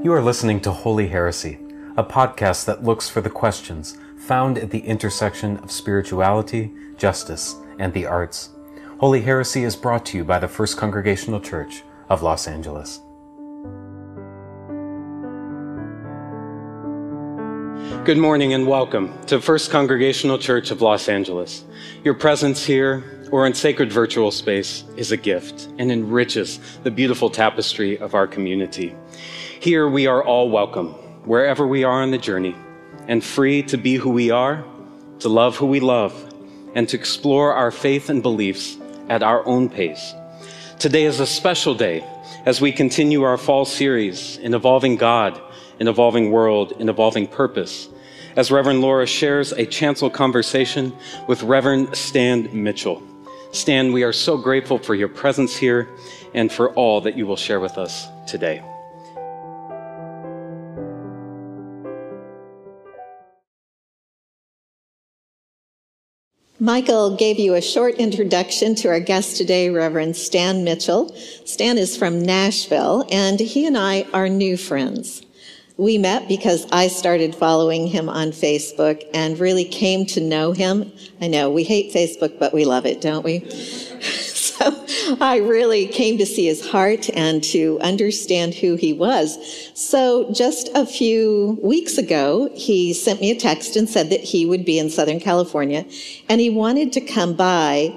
You are listening to Holy Heresy, a podcast that looks for the questions found at the intersection of spirituality, justice, and the arts. Holy Heresy is brought to you by the First Congregational Church of Los Angeles. Good morning and welcome to First Congregational Church of Los Angeles. Your presence here or in sacred virtual space is a gift and enriches the beautiful tapestry of our community. Here we are all welcome, wherever we are on the journey, and free to be who we are, to love who we love, and to explore our faith and beliefs at our own pace. Today is a special day as we continue our fall series in Evolving God, an Evolving World, an Evolving Purpose as Reverend Laura shares a chancel conversation with Reverend Stan Mitchell. Stan, we are so grateful for your presence here and for all that you will share with us today. Michael gave you a short introduction to our guest today, Reverend Stan Mitchell. Stan is from Nashville, and he and I are new friends. We met because I started following him on Facebook and really came to know him. I know we hate Facebook, but we love it, don't we? so I really came to see his heart and to understand who he was. So just a few weeks ago, he sent me a text and said that he would be in Southern California and he wanted to come by,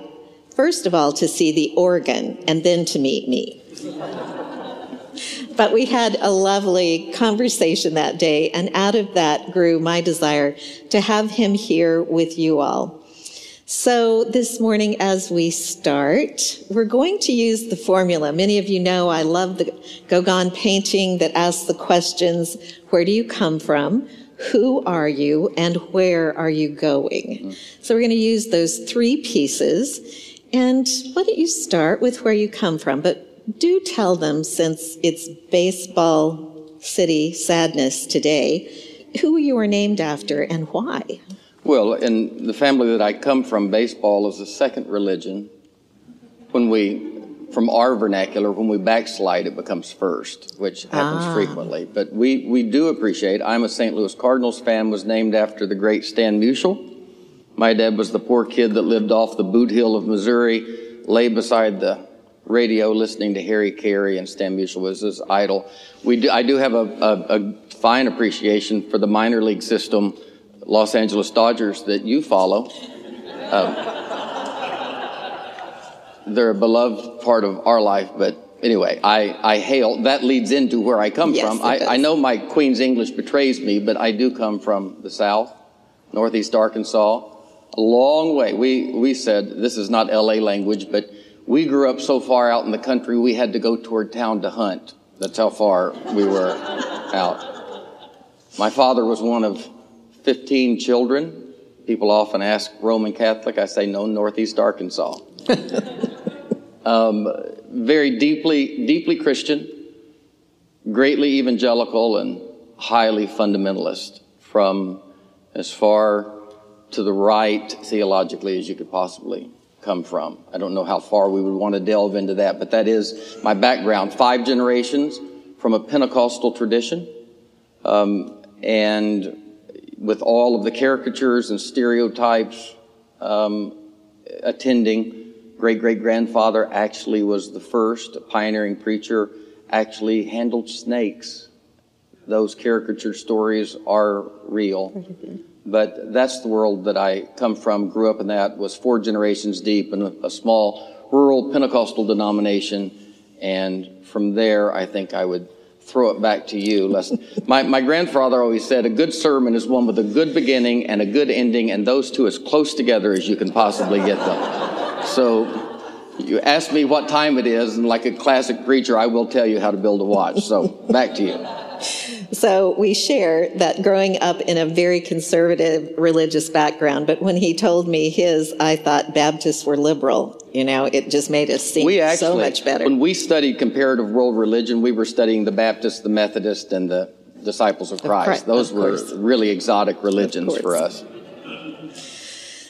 first of all, to see the organ and then to meet me. But we had a lovely conversation that day, and out of that grew my desire to have him here with you all. So this morning, as we start, we're going to use the formula. Many of you know I love the Gauguin painting that asks the questions, where do you come from? Who are you? And where are you going? Mm-hmm. So we're going to use those three pieces. And why don't you start with where you come from? But do tell them, since it's baseball city sadness today, who you were named after and why. Well, in the family that I come from, baseball is a second religion. When we, from our vernacular, when we backslide, it becomes first, which happens ah. frequently. But we, we do appreciate, I'm a St. Louis Cardinals fan, was named after the great Stan Musial. My dad was the poor kid that lived off the bootheel of Missouri, lay beside the radio listening to Harry Caray and Stan Musial was his idol. We do, I do have a, a, a, fine appreciation for the minor league system, Los Angeles Dodgers, that you follow. Um, they're a beloved part of our life, but anyway, I, I hail, that leads into where I come yes, from. I, I know my Queen's English betrays me, but I do come from the South, Northeast Arkansas, a long way. We, we said, this is not LA language, but we grew up so far out in the country, we had to go toward town to hunt. That's how far we were out. My father was one of 15 children. People often ask Roman Catholic. I say no, Northeast Arkansas. um, very deeply, deeply Christian, greatly evangelical, and highly fundamentalist from as far to the right theologically as you could possibly come from. I don't know how far we would want to delve into that, but that is my background. Five generations from a Pentecostal tradition, um, and with all of the caricatures and stereotypes um, attending. Great great grandfather actually was the first pioneering preacher, actually handled snakes. Those caricature stories are real. But that's the world that I come from, grew up in that, was four generations deep in a, a small rural Pentecostal denomination. And from there, I think I would throw it back to you. my, my grandfather always said, a good sermon is one with a good beginning and a good ending, and those two as close together as you can possibly get them. So you ask me what time it is, and like a classic preacher, I will tell you how to build a watch. So back to you. So we share that growing up in a very conservative religious background, but when he told me his, I thought Baptists were liberal. You know, it just made us seem we actually, so much better. When we studied comparative world religion, we were studying the Baptist, the Methodist, and the Disciples of Christ. Of Those were really exotic religions for us.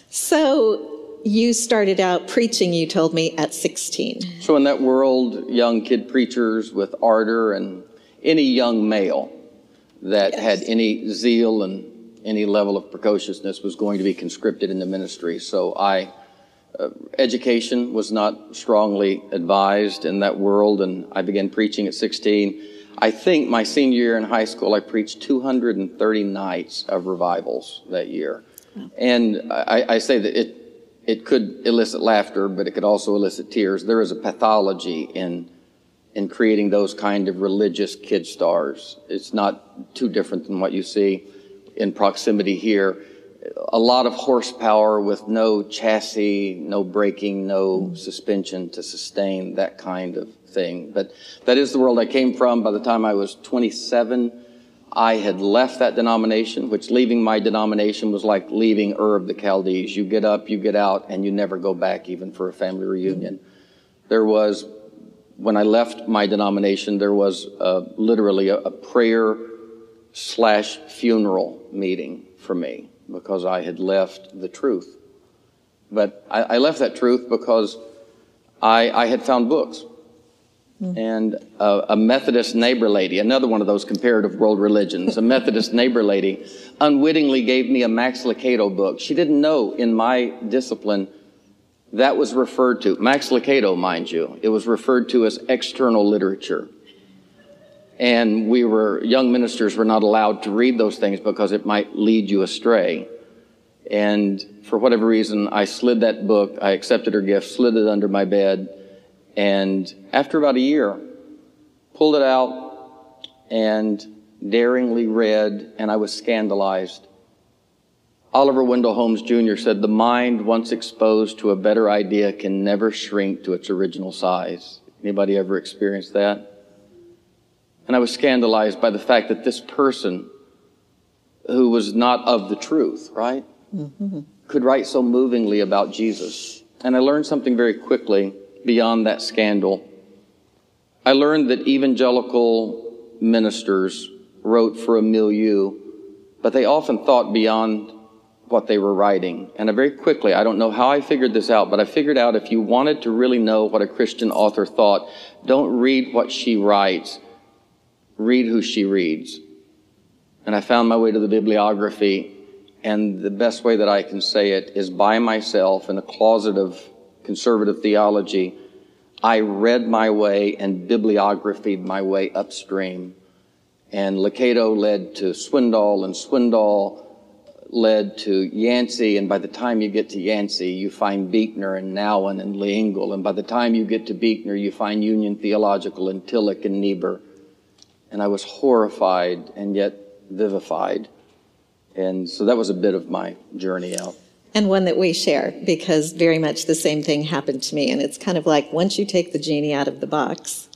So you started out preaching, you told me, at 16. So in that world, young kid preachers with ardor and any young male that Yes. had any zeal and any level of precociousness was going to be conscripted in the ministry. So I, uh, education was not strongly advised in that world, and I began preaching at 16. I think my senior year in high school, I preached 230 nights of revivals that year. And I, I say that it, it could elicit laughter, but it could also elicit tears. There is a pathology in, in creating those kind of religious kid stars. It's not too different than what you see in proximity here. A lot of horsepower with no chassis, no braking, no suspension to sustain that kind of thing. But that is the world I came from. By the time I was 27, I had left that denomination, which leaving my denomination was like leaving Ur of the Chaldees. You get up, you get out, and you never go back even for a family reunion. There was, when I left my denomination, there was uh, literally a, a prayer slash funeral meeting for me because I had left the truth. But I, I left that truth because I, I had found books. And a, a Methodist neighbor lady, another one of those comparative world religions, a Methodist neighbor lady, unwittingly gave me a Max Lucado book. She didn't know in my discipline that was referred to, Max Lucado, mind you, it was referred to as external literature. And we were, young ministers were not allowed to read those things because it might lead you astray. And for whatever reason, I slid that book, I accepted her gift, slid it under my bed, and after about a year, pulled it out and daringly read, and I was scandalized. Oliver Wendell Holmes Jr. said, The mind, once exposed to a better idea, can never shrink to its original size. Anybody ever experienced that? And I was scandalized by the fact that this person, who was not of the truth, right, mm-hmm. could write so movingly about Jesus. And I learned something very quickly beyond that scandal. I learned that evangelical ministers wrote for a milieu, but they often thought beyond what they were writing. And I very quickly, I don't know how I figured this out, but I figured out if you wanted to really know what a Christian author thought, don't read what she writes, read who she reads. And I found my way to the bibliography, and the best way that I can say it is by myself in a closet of conservative theology. I read my way and bibliographied my way upstream. And Lucado led to Swindoll, and Swindoll led to Yancey, and by the time you get to Yancey, you find Buechner and Nouwen and L'Engle, and by the time you get to Buechner, you find Union Theological and Tillich and Niebuhr. And I was horrified and yet vivified. And so that was a bit of my journey out. and one that we share because very much the same thing happened to me. And it's kind of like once you take the genie out of the box,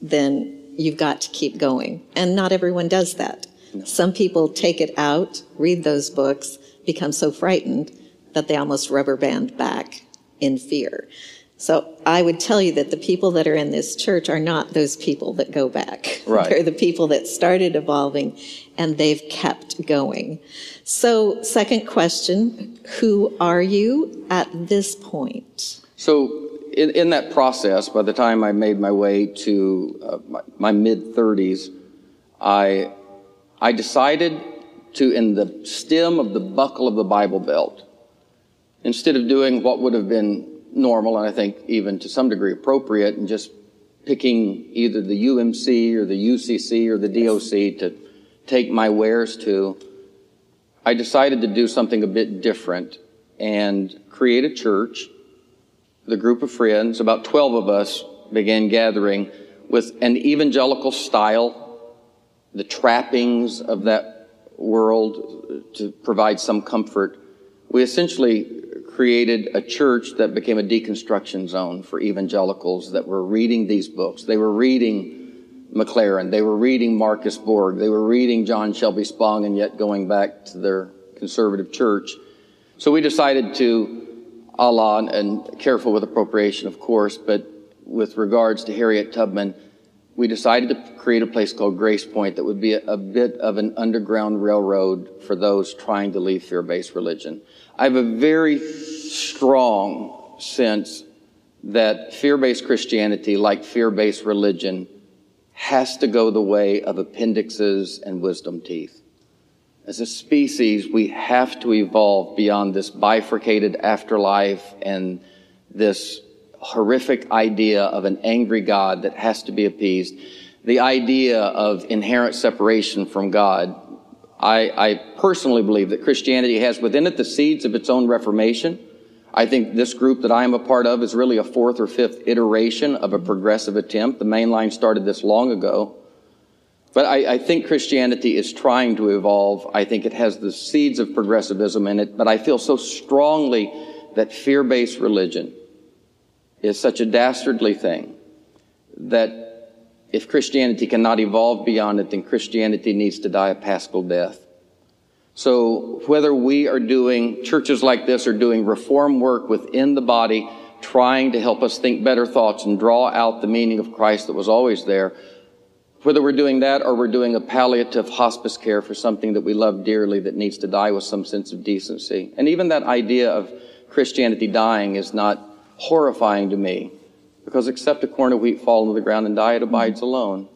then you've got to keep going. And not everyone does that. Some people take it out, read those books, become so frightened that they almost rubber band back in fear. So I would tell you that the people that are in this church are not those people that go back. Right. They're the people that started evolving and they've kept going. So, second question Who are you at this point? So, in, in that process, by the time I made my way to uh, my, my mid 30s, I, I decided to, in the stem of the buckle of the Bible belt, instead of doing what would have been normal and I think even to some degree appropriate and just picking either the UMC or the UCC or the DOC to take my wares to, I decided to do something a bit different and create a church. The group of friends, about 12 of us, began gathering with an evangelical style, the trappings of that world to provide some comfort. We essentially created a church that became a deconstruction zone for evangelicals that were reading these books. They were reading McLaren. They were reading Marcus Borg. They were reading John Shelby Spong and yet going back to their conservative church. So we decided to, Allah, and careful with appropriation, of course, but with regards to Harriet Tubman, we decided to create a place called Grace Point that would be a, a bit of an underground railroad for those trying to leave fear-based religion. I have a very strong sense that fear-based Christianity, like fear-based religion, has to go the way of appendixes and wisdom teeth. As a species, we have to evolve beyond this bifurcated afterlife and this horrific idea of an angry God that has to be appeased. The idea of inherent separation from God. I, I personally believe that Christianity has within it the seeds of its own reformation. I think this group that I am a part of is really a fourth or fifth iteration of a progressive attempt. The main line started this long ago. But I, I, think Christianity is trying to evolve. I think it has the seeds of progressivism in it, but I feel so strongly that fear-based religion is such a dastardly thing that if Christianity cannot evolve beyond it, then Christianity needs to die a paschal death. So whether we are doing, churches like this are doing reform work within the body, trying to help us think better thoughts and draw out the meaning of Christ that was always there, whether we're doing that or we're doing a palliative hospice care for something that we love dearly that needs to die with some sense of decency. And even that idea of Christianity dying is not horrifying to me because except a corn of wheat fall into the ground and die, it abides mm-hmm. alone.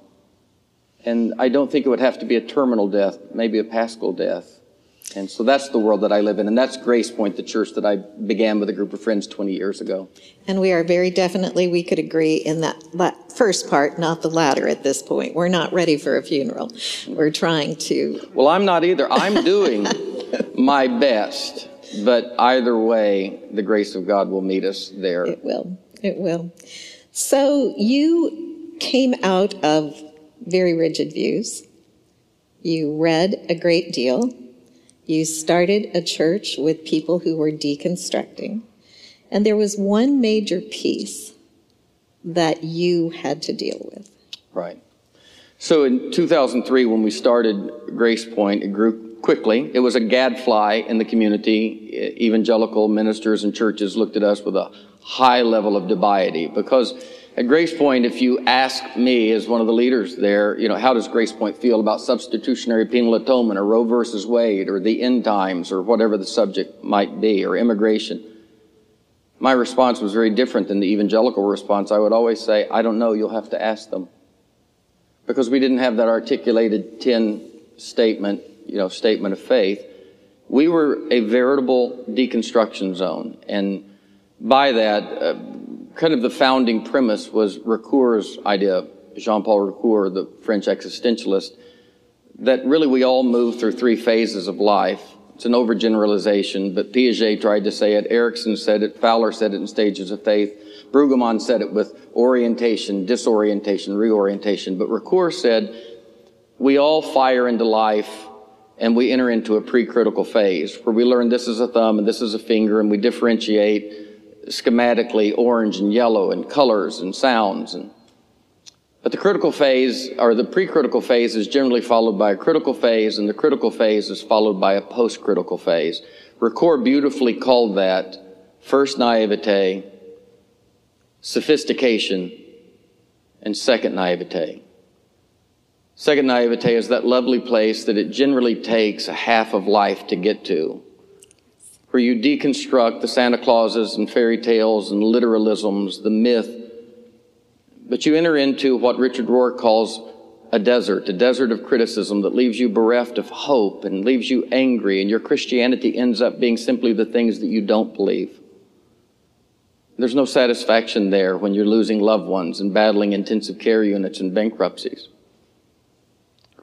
And I don't think it would have to be a terminal death, maybe a paschal death. And so that's the world that I live in. And that's Grace Point, the church that I began with a group of friends 20 years ago. And we are very definitely, we could agree in that first part, not the latter at this point. We're not ready for a funeral. We're trying to. Well, I'm not either. I'm doing my best. But either way, the grace of God will meet us there. It will. It will. So you came out of very rigid views. You read a great deal you started a church with people who were deconstructing, and there was one major piece that you had to deal with. Right. So in 2003, when we started Grace Point, it grew quickly. It was a gadfly in the community. Evangelical ministers and churches looked at us with a high level of dubiety because at Grace Point, if you ask me as one of the leaders there, you know, how does Grace Point feel about substitutionary penal atonement or Roe versus Wade or the end times or whatever the subject might be or immigration? My response was very different than the evangelical response. I would always say, I don't know, you'll have to ask them. Because we didn't have that articulated 10 statement, you know, statement of faith. We were a veritable deconstruction zone. And by that, uh, kind of the founding premise was Ricoeur's idea, Jean-Paul Ricoeur, the French existentialist, that really we all move through three phases of life. It's an overgeneralization, but Piaget tried to say it, Erikson said it, Fowler said it in Stages of Faith, Brueggemann said it with orientation, disorientation, reorientation, but Ricoeur said, we all fire into life and we enter into a pre-critical phase where we learn this is a thumb and this is a finger and we differentiate schematically orange and yellow and colors and sounds. And, but the critical phase, or the pre-critical phase, is generally followed by a critical phase, and the critical phase is followed by a post-critical phase. Ricoeur beautifully called that first naivete, sophistication, and second naivete. Second naivete is that lovely place that it generally takes a half of life to get to where you deconstruct the Santa Clauses and fairy tales and literalisms, the myth, but you enter into what Richard Rohr calls a desert, a desert of criticism that leaves you bereft of hope and leaves you angry, and your Christianity ends up being simply the things that you don't believe. There's no satisfaction there when you're losing loved ones and battling intensive care units and bankruptcies.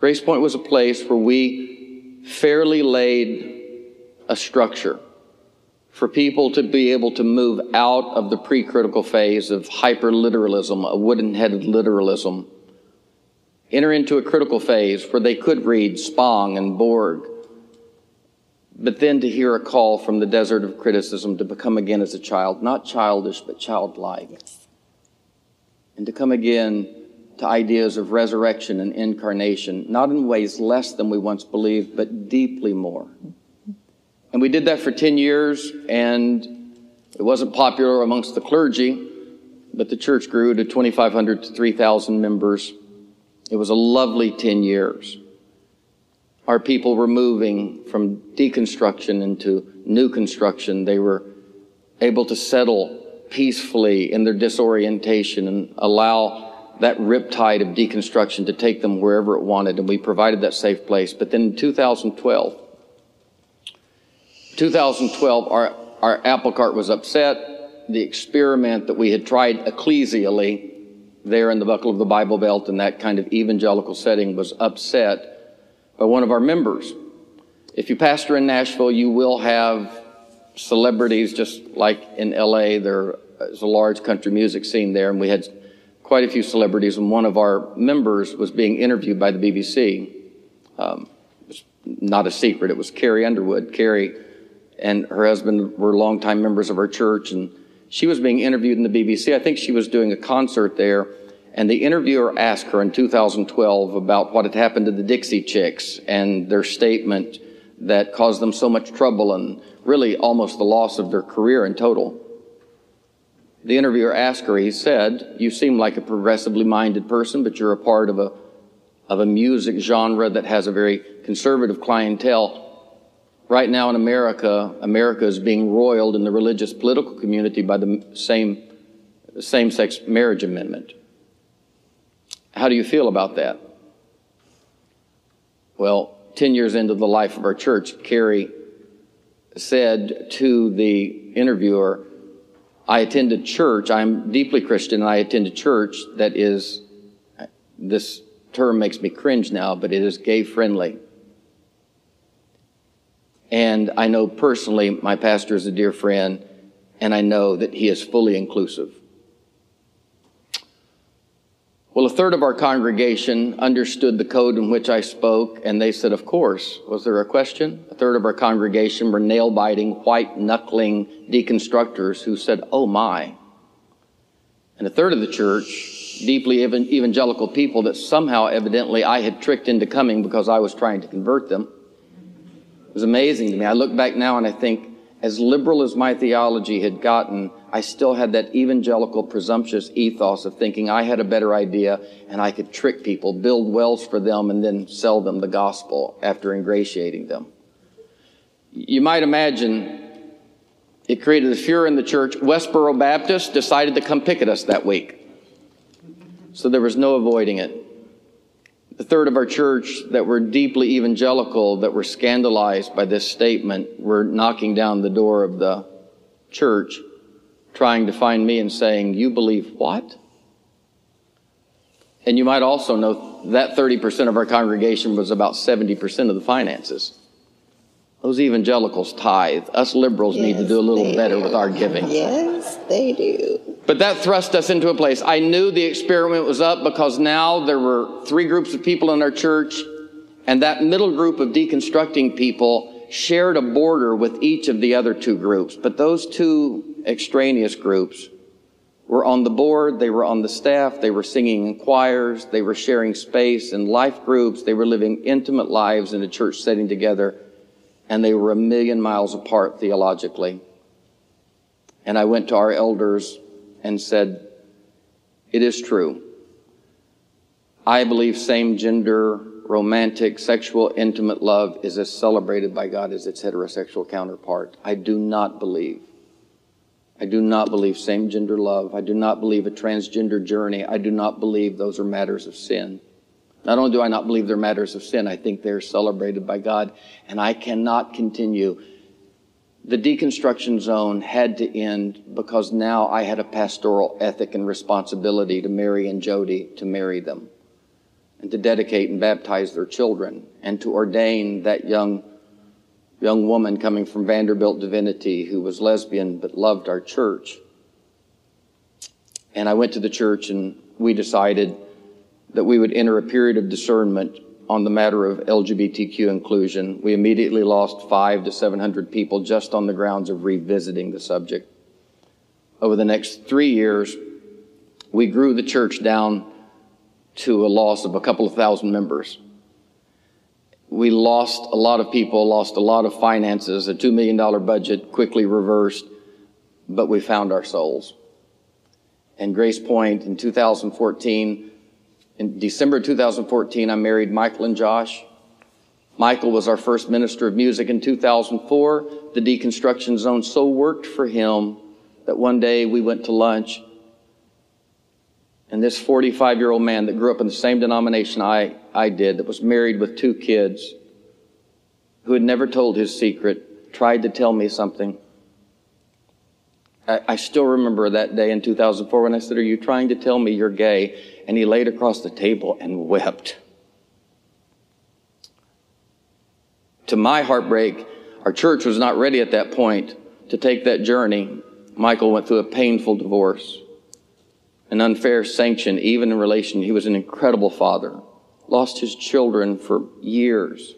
Grace Point was a place where we fairly laid a structure for people to be able to move out of the pre-critical phase of hyper-literalism, a wooden-headed literalism, enter into a critical phase where they could read Spong and Borg, but then to hear a call from the desert of criticism to become again as a child, not childish, but childlike. And to come again to ideas of resurrection and incarnation, not in ways less than we once believed, but deeply more. And we did that for 10 years, and it wasn't popular amongst the clergy, but the church grew to 2,500 to 3,000 members. It was a lovely 10 years. Our people were moving from deconstruction into new construction. They were able to settle peacefully in their disorientation and allow that riptide of deconstruction to take them wherever it wanted, and we provided that safe place. But then in 2012, 2012, our, our apple cart was upset. The experiment that we had tried ecclesially there in the buckle of the Bible Belt in that kind of evangelical setting was upset by one of our members. If you pastor in Nashville, you will have celebrities just like in LA. There's a large country music scene there, and we had quite a few celebrities, and one of our members was being interviewed by the BBC. Um, it's not a secret, it was Carrie Underwood. Carrie and her husband were longtime members of our church, and she was being interviewed in the BBC. I think she was doing a concert there, and the interviewer asked her in 2012 about what had happened to the Dixie Chicks and their statement that caused them so much trouble and really almost the loss of their career in total. The interviewer asked her, he said, You seem like a progressively minded person, but you're a part of a, of a music genre that has a very conservative clientele. Right now in America, America is being roiled in the religious political community by the same same sex marriage amendment. How do you feel about that? Well, 10 years into the life of our church, Carrie said to the interviewer, I attend a church, I'm deeply Christian, and I attend a church that is, this term makes me cringe now, but it is gay friendly. And I know personally my pastor is a dear friend, and I know that he is fully inclusive. Well, a third of our congregation understood the code in which I spoke, and they said, Of course. Was there a question? A third of our congregation were nail biting, white knuckling deconstructors who said, Oh my. And a third of the church, deeply evangelical people that somehow, evidently, I had tricked into coming because I was trying to convert them. It was amazing to me. I look back now and I think, as liberal as my theology had gotten, I still had that evangelical presumptuous ethos of thinking I had a better idea and I could trick people, build wells for them, and then sell them the gospel after ingratiating them. You might imagine it created a furor in the church. Westboro Baptist decided to come picket us that week. So there was no avoiding it the third of our church that were deeply evangelical, that were scandalized by this statement, were knocking down the door of the church, trying to find me and saying, You believe what? And you might also know that 30% of our congregation was about 70% of the finances. Those evangelicals tithe. Us liberals yes, need to do a little better do. with our giving. Yes, they do. But that thrust us into a place. I knew the experiment was up because now there were three groups of people in our church, and that middle group of deconstructing people shared a border with each of the other two groups. But those two extraneous groups were on the board, they were on the staff, they were singing in choirs, they were sharing space in life groups, they were living intimate lives in a church setting together and they were a million miles apart theologically. And I went to our elders and said, It is true. I believe same gender, romantic, sexual, intimate love is as celebrated by God as its heterosexual counterpart. I do not believe. I do not believe same gender love. I do not believe a transgender journey. I do not believe those are matters of sin. Not only do I not believe they're matters of sin, I think they're celebrated by God, and I cannot continue. The deconstruction zone had to end because now I had a pastoral ethic and responsibility to Mary and Jody to marry them and to dedicate and baptize their children and to ordain that young young woman coming from Vanderbilt Divinity who was lesbian but loved our church. And I went to the church and we decided that we would enter a period of discernment on the matter of LGBTQ inclusion. We immediately lost five to 700 people just on the grounds of revisiting the subject. Over the next three years, we grew the church down to a loss of a couple of thousand members. We lost a lot of people, lost a lot of finances, a $2 million budget quickly reversed, but we found our souls. And Grace Point in 2014, in December 2014, I married Michael and Josh. Michael was our first minister of music in 2004. The deconstruction zone so worked for him that one day we went to lunch And this 45 year old man that grew up in the same denomination I, I did, that was married with two kids, who had never told his secret, tried to tell me something. I, I still remember that day in 2004 when I said, Are you trying to tell me you're gay? And he laid across the table and wept. To my heartbreak, our church was not ready at that point to take that journey. Michael went through a painful divorce, an unfair sanction, even in relation. He was an incredible father, lost his children for years,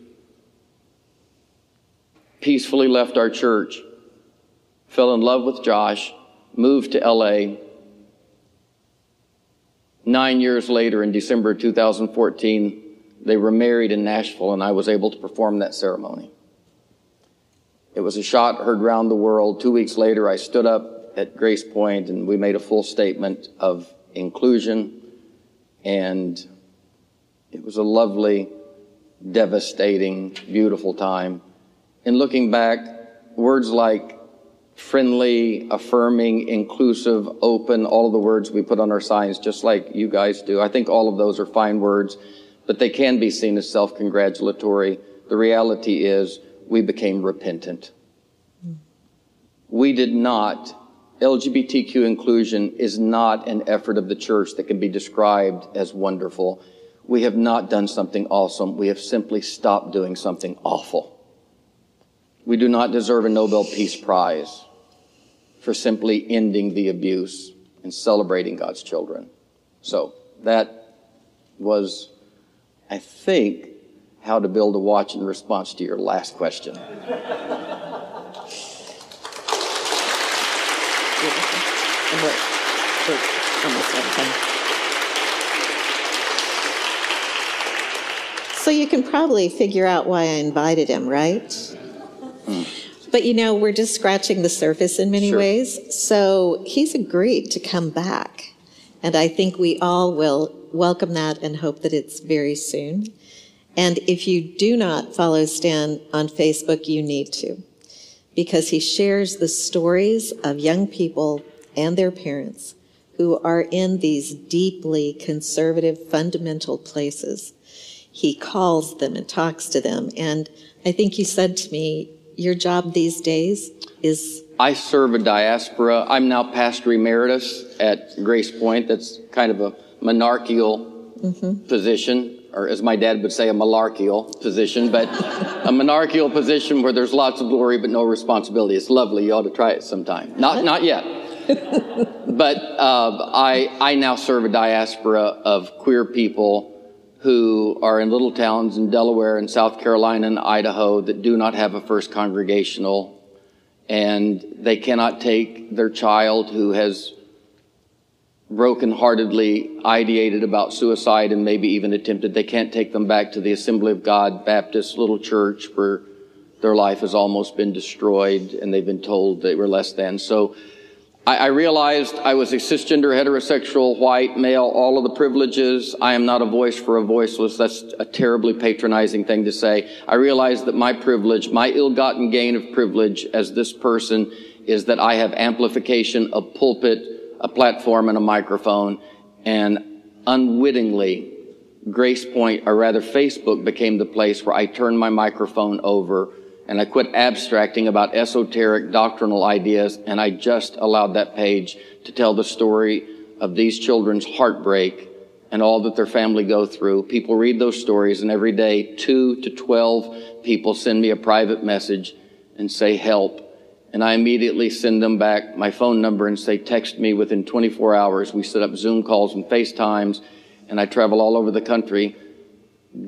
peacefully left our church, fell in love with Josh, moved to LA. Nine years later, in December 2014, they were married in Nashville, and I was able to perform that ceremony. It was a shot heard round the world. Two weeks later, I stood up at Grace Point and we made a full statement of inclusion. And it was a lovely, devastating, beautiful time. And looking back, words like friendly, affirming, inclusive, open, all of the words we put on our signs, just like you guys do. I think all of those are fine words, but they can be seen as self congratulatory. The reality is, we became repentant. We did not, LGBTQ inclusion is not an effort of the church that can be described as wonderful. We have not done something awesome. We have simply stopped doing something awful. We do not deserve a Nobel Peace Prize for simply ending the abuse and celebrating God's children. So that was, I think, how to build a watch in response to your last question. So you can probably figure out why I invited him, right? Mm. But you know, we're just scratching the surface in many sure. ways. So he's agreed to come back. And I think we all will welcome that and hope that it's very soon. And if you do not follow Stan on Facebook, you need to, because he shares the stories of young people and their parents who are in these deeply conservative, fundamental places. He calls them and talks to them. And I think you said to me, your job these days is. I serve a diaspora. I'm now pastor emeritus at Grace Point. That's kind of a monarchical mm-hmm. position or as my dad would say, a malarchial position, but a monarchical position where there's lots of glory but no responsibility. It's lovely. You ought to try it sometime. Not, not yet. but uh, I, I now serve a diaspora of queer people who are in little towns in Delaware and South Carolina and Idaho that do not have a first congregational, and they cannot take their child who has brokenheartedly ideated about suicide and maybe even attempted, they can't take them back to the Assembly of God Baptist little church where their life has almost been destroyed and they've been told they were less than. So I, I realized I was a cisgender, heterosexual, white, male, all of the privileges. I am not a voice for a voiceless. That's a terribly patronizing thing to say. I realized that my privilege, my ill-gotten gain of privilege as this person is that I have amplification a pulpit a platform and a microphone, and unwittingly, Grace Point, or rather Facebook, became the place where I turned my microphone over and I quit abstracting about esoteric doctrinal ideas, and I just allowed that page to tell the story of these children's heartbreak and all that their family go through. People read those stories, and every day, two to 12 people send me a private message and say, help and I immediately send them back my phone number and say, text me within 24 hours. We set up Zoom calls and FaceTimes, and I travel all over the country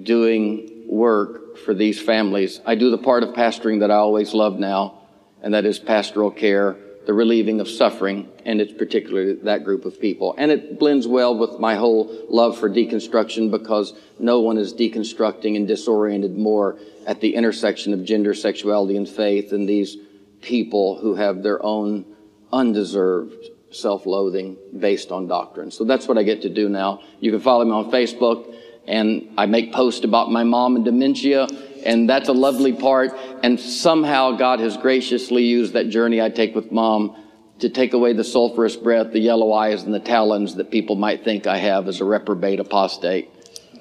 doing work for these families. I do the part of pastoring that I always love now, and that is pastoral care, the relieving of suffering, and it's particularly that group of people. And it blends well with my whole love for deconstruction because no one is deconstructing and disoriented more at the intersection of gender, sexuality, and faith than these people who have their own undeserved self-loathing based on doctrine. So that's what I get to do now. You can follow me on Facebook and I make posts about my mom and dementia and that's a lovely part. And somehow God has graciously used that journey I take with mom to take away the sulfurous breath, the yellow eyes, and the talons that people might think I have as a reprobate apostate.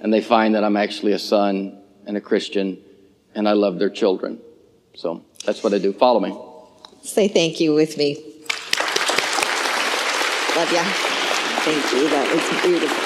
And they find that I'm actually a son and a Christian, and I love their children. So that's what I do. Follow me. Say thank you with me. Love ya. Thank you. That was beautiful.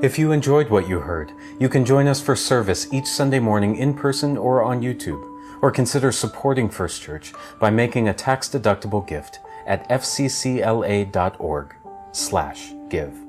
If you enjoyed what you heard, you can join us for service each Sunday morning in person or on YouTube, or consider supporting First Church by making a tax-deductible gift at fccla.org slash give.